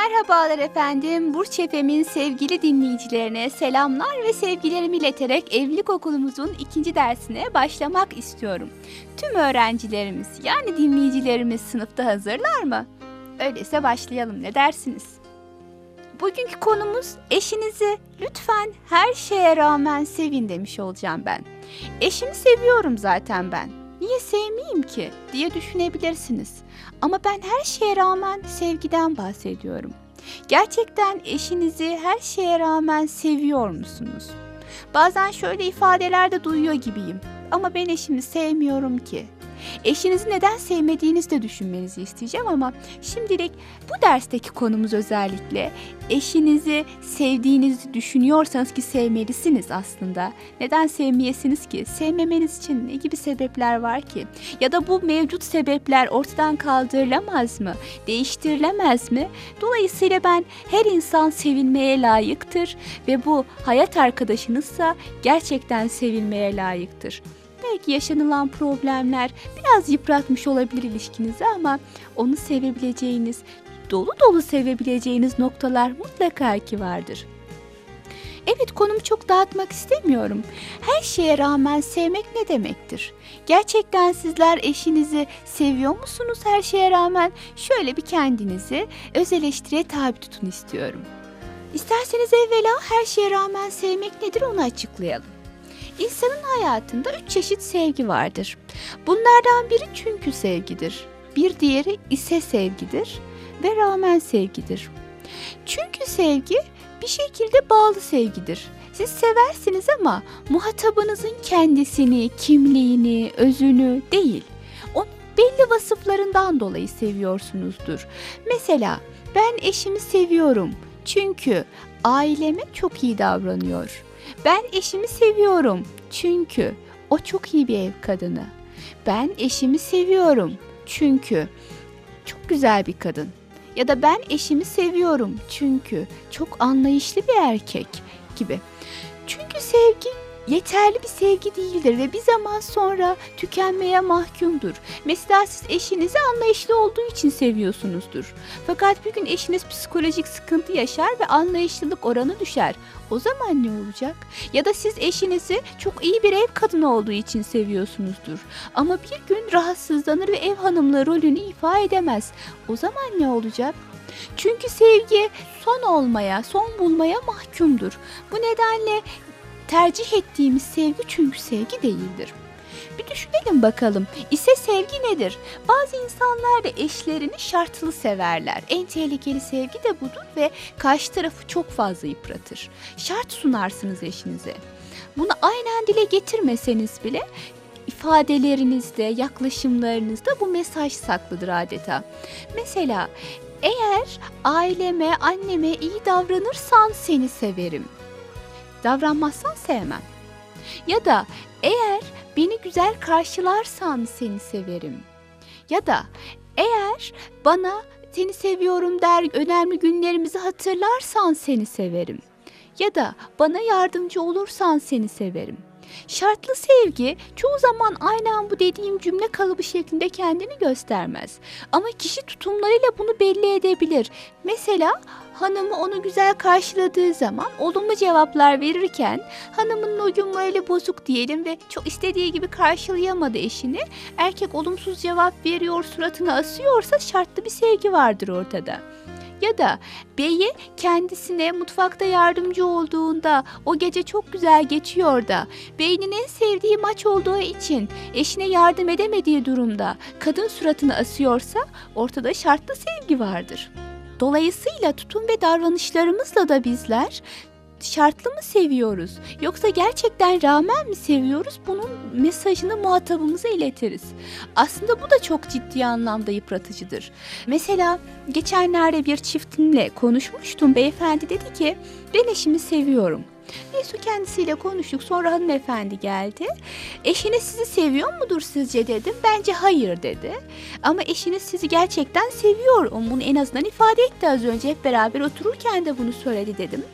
Merhabalar efendim. Burç Efem'in sevgili dinleyicilerine selamlar ve sevgilerimi ileterek evlilik okulumuzun ikinci dersine başlamak istiyorum. Tüm öğrencilerimiz yani dinleyicilerimiz sınıfta hazırlar mı? Öyleyse başlayalım ne dersiniz? Bugünkü konumuz eşinizi lütfen her şeye rağmen sevin demiş olacağım ben. Eşimi seviyorum zaten ben. Niye sevmeyeyim ki diye düşünebilirsiniz. Ama ben her şeye rağmen sevgiden bahsediyorum. Gerçekten eşinizi her şeye rağmen seviyor musunuz? Bazen şöyle ifadelerde duyuyor gibiyim. Ama ben eşimi sevmiyorum ki. Eşinizi neden sevmediğinizi de düşünmenizi isteyeceğim ama şimdilik bu dersteki konumuz özellikle eşinizi sevdiğinizi düşünüyorsanız ki sevmelisiniz aslında. Neden sevmeyesiniz ki? Sevmemeniz için ne gibi sebepler var ki? Ya da bu mevcut sebepler ortadan kaldırılamaz mı? Değiştirilemez mi? Dolayısıyla ben her insan sevilmeye layıktır ve bu hayat arkadaşınızsa gerçekten sevilmeye layıktır belki yaşanılan problemler biraz yıpratmış olabilir ilişkinizi ama onu sevebileceğiniz, dolu dolu sevebileceğiniz noktalar mutlaka ki vardır. Evet konumu çok dağıtmak istemiyorum. Her şeye rağmen sevmek ne demektir? Gerçekten sizler eşinizi seviyor musunuz her şeye rağmen? Şöyle bir kendinizi öz eleştiriye tabi tutun istiyorum. İsterseniz evvela her şeye rağmen sevmek nedir onu açıklayalım. İnsanın hayatında üç çeşit sevgi vardır. Bunlardan biri çünkü sevgidir. Bir diğeri ise sevgidir ve rağmen sevgidir. Çünkü sevgi bir şekilde bağlı sevgidir. Siz seversiniz ama muhatabınızın kendisini, kimliğini, özünü değil. Onun belli vasıflarından dolayı seviyorsunuzdur. Mesela ben eşimi seviyorum çünkü aileme çok iyi davranıyor. Ben eşimi seviyorum çünkü o çok iyi bir ev kadını. Ben eşimi seviyorum çünkü çok güzel bir kadın. Ya da ben eşimi seviyorum çünkü çok anlayışlı bir erkek gibi. Çünkü sevgi yeterli bir sevgi değildir ve bir zaman sonra tükenmeye mahkumdur. Mesela siz eşinizi anlayışlı olduğu için seviyorsunuzdur. Fakat bir gün eşiniz psikolojik sıkıntı yaşar ve anlayışlılık oranı düşer. O zaman ne olacak? Ya da siz eşinizi çok iyi bir ev kadını olduğu için seviyorsunuzdur. Ama bir gün rahatsızlanır ve ev hanımlığı rolünü ifa edemez. O zaman ne olacak? Çünkü sevgi son olmaya, son bulmaya mahkumdur. Bu nedenle tercih ettiğimiz sevgi çünkü sevgi değildir. Bir düşünelim bakalım. İse sevgi nedir? Bazı insanlar da eşlerini şartlı severler. En tehlikeli sevgi de budur ve karşı tarafı çok fazla yıpratır. Şart sunarsınız eşinize. Bunu aynen dile getirmeseniz bile ifadelerinizde, yaklaşımlarınızda bu mesaj saklıdır adeta. Mesela eğer aileme, anneme iyi davranırsan seni severim davranmazsan sevmem. Ya da eğer beni güzel karşılarsan seni severim. Ya da eğer bana seni seviyorum der önemli günlerimizi hatırlarsan seni severim. Ya da bana yardımcı olursan seni severim. Şartlı sevgi çoğu zaman aynen bu dediğim cümle kalıbı şeklinde kendini göstermez. Ama kişi tutumlarıyla bunu belli edebilir. Mesela hanımı onu güzel karşıladığı zaman olumlu cevaplar verirken hanımın uyum morali bozuk diyelim ve çok istediği gibi karşılayamadı eşini. Erkek olumsuz cevap veriyor suratını asıyorsa şartlı bir sevgi vardır ortada ya da beyi kendisine mutfakta yardımcı olduğunda o gece çok güzel geçiyor da beynin en sevdiği maç olduğu için eşine yardım edemediği durumda kadın suratını asıyorsa ortada şartlı sevgi vardır. Dolayısıyla tutum ve davranışlarımızla da bizler şartlı mı seviyoruz yoksa gerçekten rağmen mi seviyoruz bunun mesajını muhatabımıza iletiriz. Aslında bu da çok ciddi anlamda yıpratıcıdır. Mesela geçenlerde bir çiftimle konuşmuştum. Beyefendi dedi ki ben eşimi seviyorum Neyse kendisiyle konuştuk. Sonra hanımefendi geldi. Eşiniz sizi seviyor mudur sizce dedim. Bence hayır dedi. Ama eşiniz sizi gerçekten seviyor. Bunu en azından ifade etti az önce. Hep beraber otururken de bunu söyledi dedim.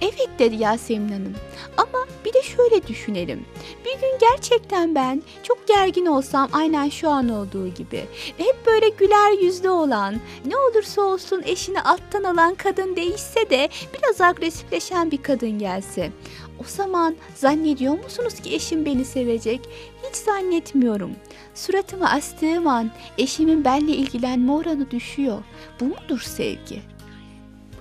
Evet dedi Yasemin Hanım. Ama bir de şöyle düşünelim. Bir gün gerçekten ben çok gergin olsam aynen şu an olduğu gibi hep böyle güler yüzlü olan, ne olursa olsun eşini alttan alan kadın değişse de biraz agresifleşen bir kadın gelse. O zaman zannediyor musunuz ki eşim beni sevecek? Hiç zannetmiyorum. Suratımı astığım an eşimin benle ilgilenme oranı düşüyor. Bu mudur sevgi?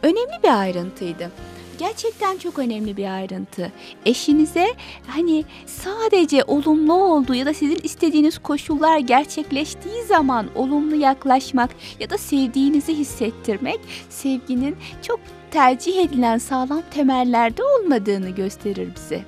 Önemli bir ayrıntıydı. Gerçekten çok önemli bir ayrıntı. Eşinize hani sadece olumlu olduğu ya da sizin istediğiniz koşullar gerçekleştiği zaman olumlu yaklaşmak ya da sevdiğinizi hissettirmek sevginin çok tercih edilen sağlam temellerde olmadığını gösterir bize.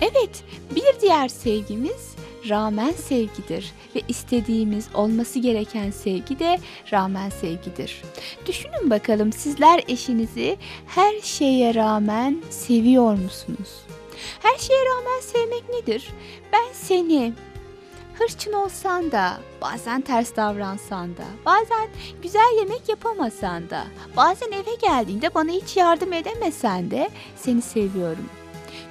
Evet, bir diğer sevgimiz rağmen sevgidir ve istediğimiz olması gereken sevgi de rağmen sevgidir. Düşünün bakalım sizler eşinizi her şeye rağmen seviyor musunuz? Her şeye rağmen sevmek nedir? Ben seni hırçın olsan da, bazen ters davransan da, bazen güzel yemek yapamasan da, bazen eve geldiğinde bana hiç yardım edemesen de seni seviyorum.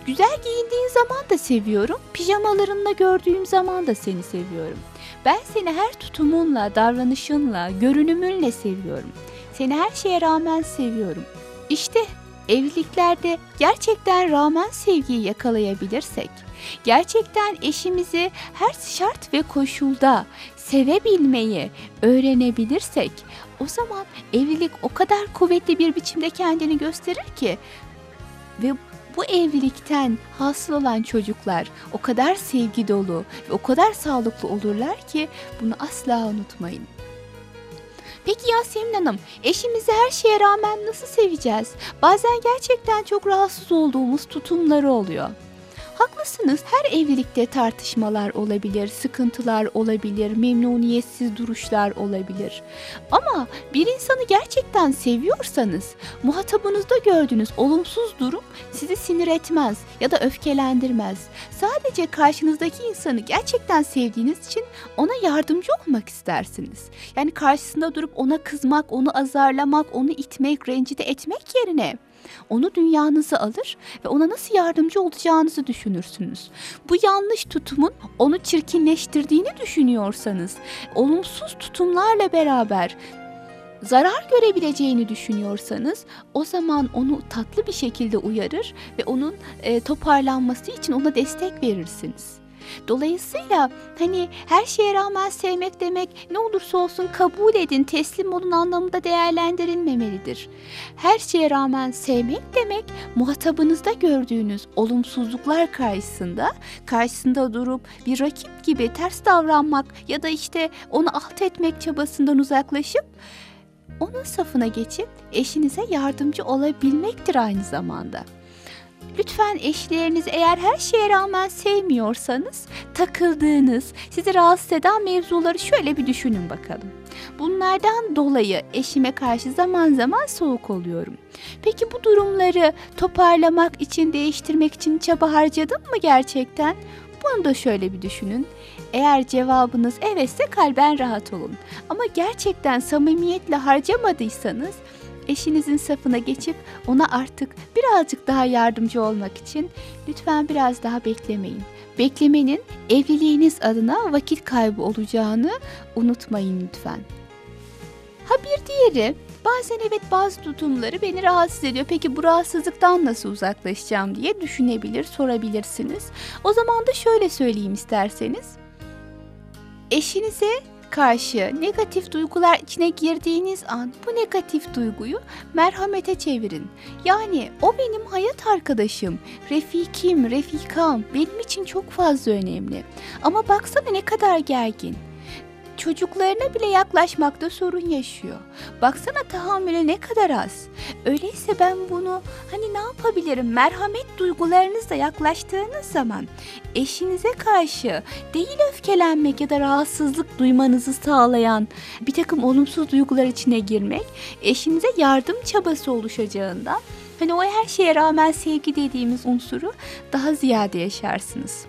Güzel giyindiğin zaman da seviyorum, pijamalarınla gördüğüm zaman da seni seviyorum. Ben seni her tutumunla, davranışınla, görünümünle seviyorum. Seni her şeye rağmen seviyorum. İşte evliliklerde gerçekten rağmen sevgiyi yakalayabilirsek, gerçekten eşimizi her şart ve koşulda sevebilmeyi öğrenebilirsek, o zaman evlilik o kadar kuvvetli bir biçimde kendini gösterir ki ve bu evlilikten hasıl olan çocuklar o kadar sevgi dolu ve o kadar sağlıklı olurlar ki bunu asla unutmayın. Peki Yasemin Hanım, eşimizi her şeye rağmen nasıl seveceğiz? Bazen gerçekten çok rahatsız olduğumuz tutumları oluyor. Haklısınız. Her evlilikte tartışmalar olabilir, sıkıntılar olabilir, memnuniyetsiz duruşlar olabilir. Ama bir insanı gerçekten seviyorsanız, muhatabınızda gördüğünüz olumsuz durum sizi sinir etmez ya da öfkelendirmez. Sadece karşınızdaki insanı gerçekten sevdiğiniz için ona yardımcı olmak istersiniz. Yani karşısında durup ona kızmak, onu azarlamak, onu itmek, rencide etmek yerine onu dünyanıza alır ve ona nasıl yardımcı olacağınızı düşünürsünüz. Bu yanlış tutumun onu çirkinleştirdiğini düşünüyorsanız, olumsuz tutumlarla beraber zarar görebileceğini düşünüyorsanız o zaman onu tatlı bir şekilde uyarır ve onun e, toparlanması için ona destek verirsiniz. Dolayısıyla hani her şeye rağmen sevmek demek ne olursa olsun kabul edin, teslim olun anlamında değerlendirilmemelidir. Her şeye rağmen sevmek demek muhatabınızda gördüğünüz olumsuzluklar karşısında karşısında durup bir rakip gibi ters davranmak ya da işte onu alt etmek çabasından uzaklaşıp onun safına geçip eşinize yardımcı olabilmektir aynı zamanda. Lütfen eşlerinizi eğer her şeye rağmen sevmiyorsanız takıldığınız, sizi rahatsız eden mevzuları şöyle bir düşünün bakalım. Bunlardan dolayı eşime karşı zaman zaman soğuk oluyorum. Peki bu durumları toparlamak için, değiştirmek için çaba harcadım mı gerçekten? Bunu da şöyle bir düşünün. Eğer cevabınız evetse kalben rahat olun. Ama gerçekten samimiyetle harcamadıysanız eşinizin safına geçip ona artık birazcık daha yardımcı olmak için lütfen biraz daha beklemeyin. Beklemenin evliliğiniz adına vakit kaybı olacağını unutmayın lütfen. Ha bir diğeri bazen evet bazı tutumları beni rahatsız ediyor. Peki bu rahatsızlıktan nasıl uzaklaşacağım diye düşünebilir, sorabilirsiniz. O zaman da şöyle söyleyeyim isterseniz. Eşinize karşı negatif duygular içine girdiğiniz an bu negatif duyguyu merhamete çevirin. Yani o benim hayat arkadaşım, refikim, refikam benim için çok fazla önemli. Ama baksana ne kadar gergin. Çocuklarına bile yaklaşmakta sorun yaşıyor. Baksana tahammülü ne kadar az. Öyleyse ben bunu hani ne yapabilirim? Merhamet duygularınızla yaklaştığınız zaman eşinize karşı değil öfkelenmek ya da rahatsızlık duymanızı sağlayan bir takım olumsuz duygular içine girmek eşinize yardım çabası oluşacağından Hani o her şeye rağmen sevgi dediğimiz unsuru daha ziyade yaşarsınız.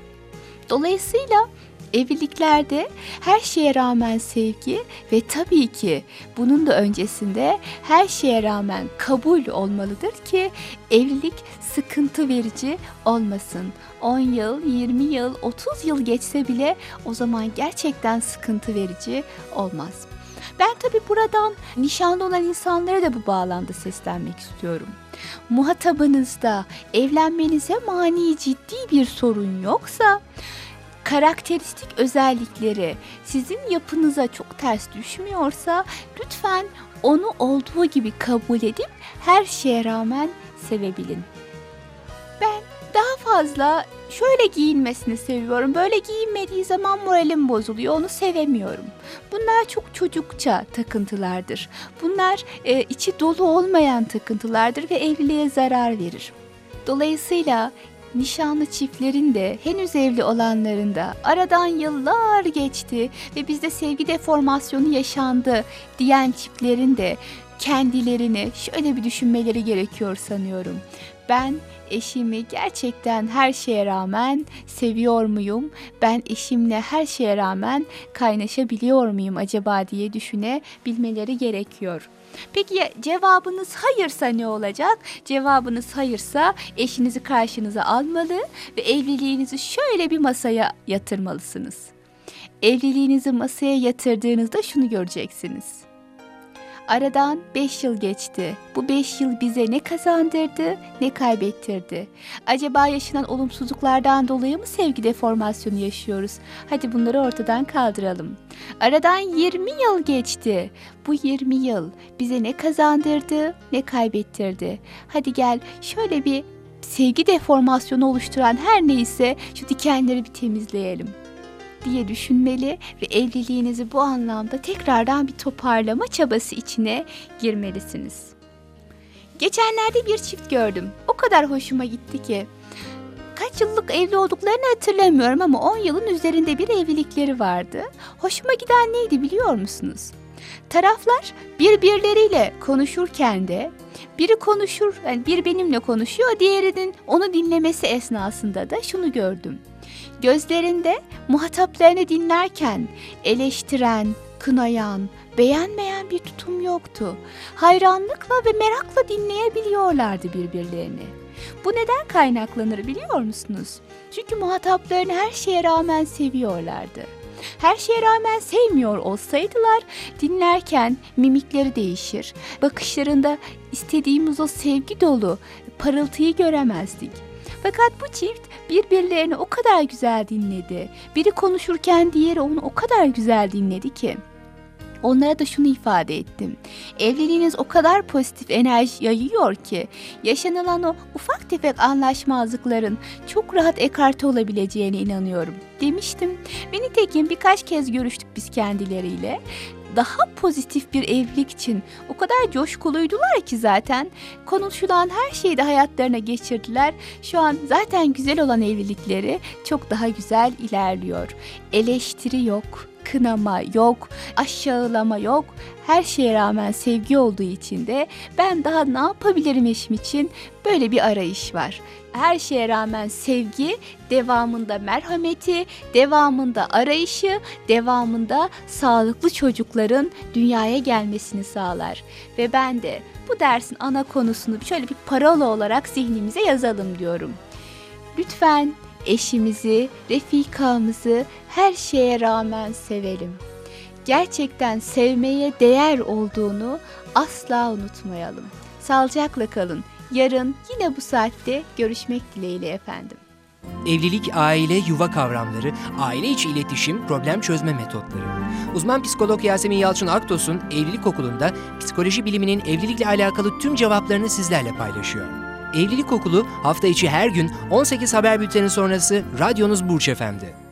Dolayısıyla evliliklerde her şeye rağmen sevgi ve tabii ki bunun da öncesinde her şeye rağmen kabul olmalıdır ki evlilik sıkıntı verici olmasın. 10 yıl, 20 yıl, 30 yıl geçse bile o zaman gerçekten sıkıntı verici olmaz. Ben tabii buradan nişanlı olan insanlara da bu bağlamda seslenmek istiyorum. Muhatabınızda evlenmenize mani ciddi bir sorun yoksa karakteristik özellikleri sizin yapınıza çok ters düşmüyorsa lütfen onu olduğu gibi kabul edip her şeye rağmen sevebilin. Ben daha fazla şöyle giyinmesini seviyorum. Böyle giyinmediği zaman moralim bozuluyor. Onu sevemiyorum. Bunlar çok çocukça takıntılardır. Bunlar e, içi dolu olmayan takıntılardır ve evliliğe zarar verir. Dolayısıyla nişanlı çiftlerin de henüz evli olanların da aradan yıllar geçti ve bizde sevgi deformasyonu yaşandı diyen çiftlerin de kendilerini şöyle bir düşünmeleri gerekiyor sanıyorum. Ben eşimi gerçekten her şeye rağmen seviyor muyum? Ben eşimle her şeye rağmen kaynaşabiliyor muyum acaba diye düşünebilmeleri gerekiyor. Peki ya cevabınız hayırsa ne olacak? Cevabınız hayırsa eşinizi karşınıza almalı ve evliliğinizi şöyle bir masaya yatırmalısınız. Evliliğinizi masaya yatırdığınızda şunu göreceksiniz. Aradan 5 yıl geçti. Bu 5 yıl bize ne kazandırdı, ne kaybettirdi? Acaba yaşanan olumsuzluklardan dolayı mı sevgi deformasyonu yaşıyoruz? Hadi bunları ortadan kaldıralım. Aradan 20 yıl geçti. Bu 20 yıl bize ne kazandırdı, ne kaybettirdi? Hadi gel şöyle bir sevgi deformasyonu oluşturan her neyse şu dikenleri bir temizleyelim diye düşünmeli ve evliliğinizi bu anlamda tekrardan bir toparlama çabası içine girmelisiniz. Geçenlerde bir çift gördüm. O kadar hoşuma gitti ki. Kaç yıllık evli olduklarını hatırlamıyorum ama 10 yılın üzerinde bir evlilikleri vardı. Hoşuma giden neydi biliyor musunuz? Taraflar birbirleriyle konuşurken de biri konuşur, yani bir benimle konuşuyor, diğerinin onu dinlemesi esnasında da şunu gördüm. Gözlerinde muhataplarını dinlerken eleştiren, kınayan, beğenmeyen bir tutum yoktu. Hayranlıkla ve merakla dinleyebiliyorlardı birbirlerini. Bu neden kaynaklanır biliyor musunuz? Çünkü muhataplarını her şeye rağmen seviyorlardı. Her şeye rağmen sevmiyor olsaydılar dinlerken mimikleri değişir. Bakışlarında istediğimiz o sevgi dolu parıltıyı göremezdik. Fakat bu çift birbirlerini o kadar güzel dinledi. Biri konuşurken diğeri onu o kadar güzel dinledi ki. Onlara da şunu ifade ettim. Evliliğiniz o kadar pozitif enerji yayıyor ki yaşanılan o ufak tefek anlaşmazlıkların çok rahat ekarte olabileceğine inanıyorum demiştim. Ve nitekim birkaç kez görüştük biz kendileriyle daha pozitif bir evlilik için o kadar coşkuluydular ki zaten konuşulan her şeyi de hayatlarına geçirdiler. Şu an zaten güzel olan evlilikleri çok daha güzel ilerliyor. Eleştiri yok, kınama yok, aşağılama yok. Her şeye rağmen sevgi olduğu için de ben daha ne yapabilirim eşim için böyle bir arayış var. Her şeye rağmen sevgi, devamında merhameti, devamında arayışı, devamında sağlıklı çocukların dünyaya gelmesini sağlar. Ve ben de bu dersin ana konusunu şöyle bir parola olarak zihnimize yazalım diyorum. Lütfen eşimizi, refikamızı her şeye rağmen sevelim. Gerçekten sevmeye değer olduğunu asla unutmayalım. Sağlıcakla kalın. Yarın yine bu saatte görüşmek dileğiyle efendim. Evlilik, aile, yuva kavramları, aile içi iletişim, problem çözme metotları. Uzman psikolog Yasemin Yalçın Aktos'un Evlilik Okulu'nda psikoloji biliminin evlilikle alakalı tüm cevaplarını sizlerle paylaşıyor. Evlilik Okulu hafta içi her gün 18 haber bülteni sonrası radyonuz Burç Efendi.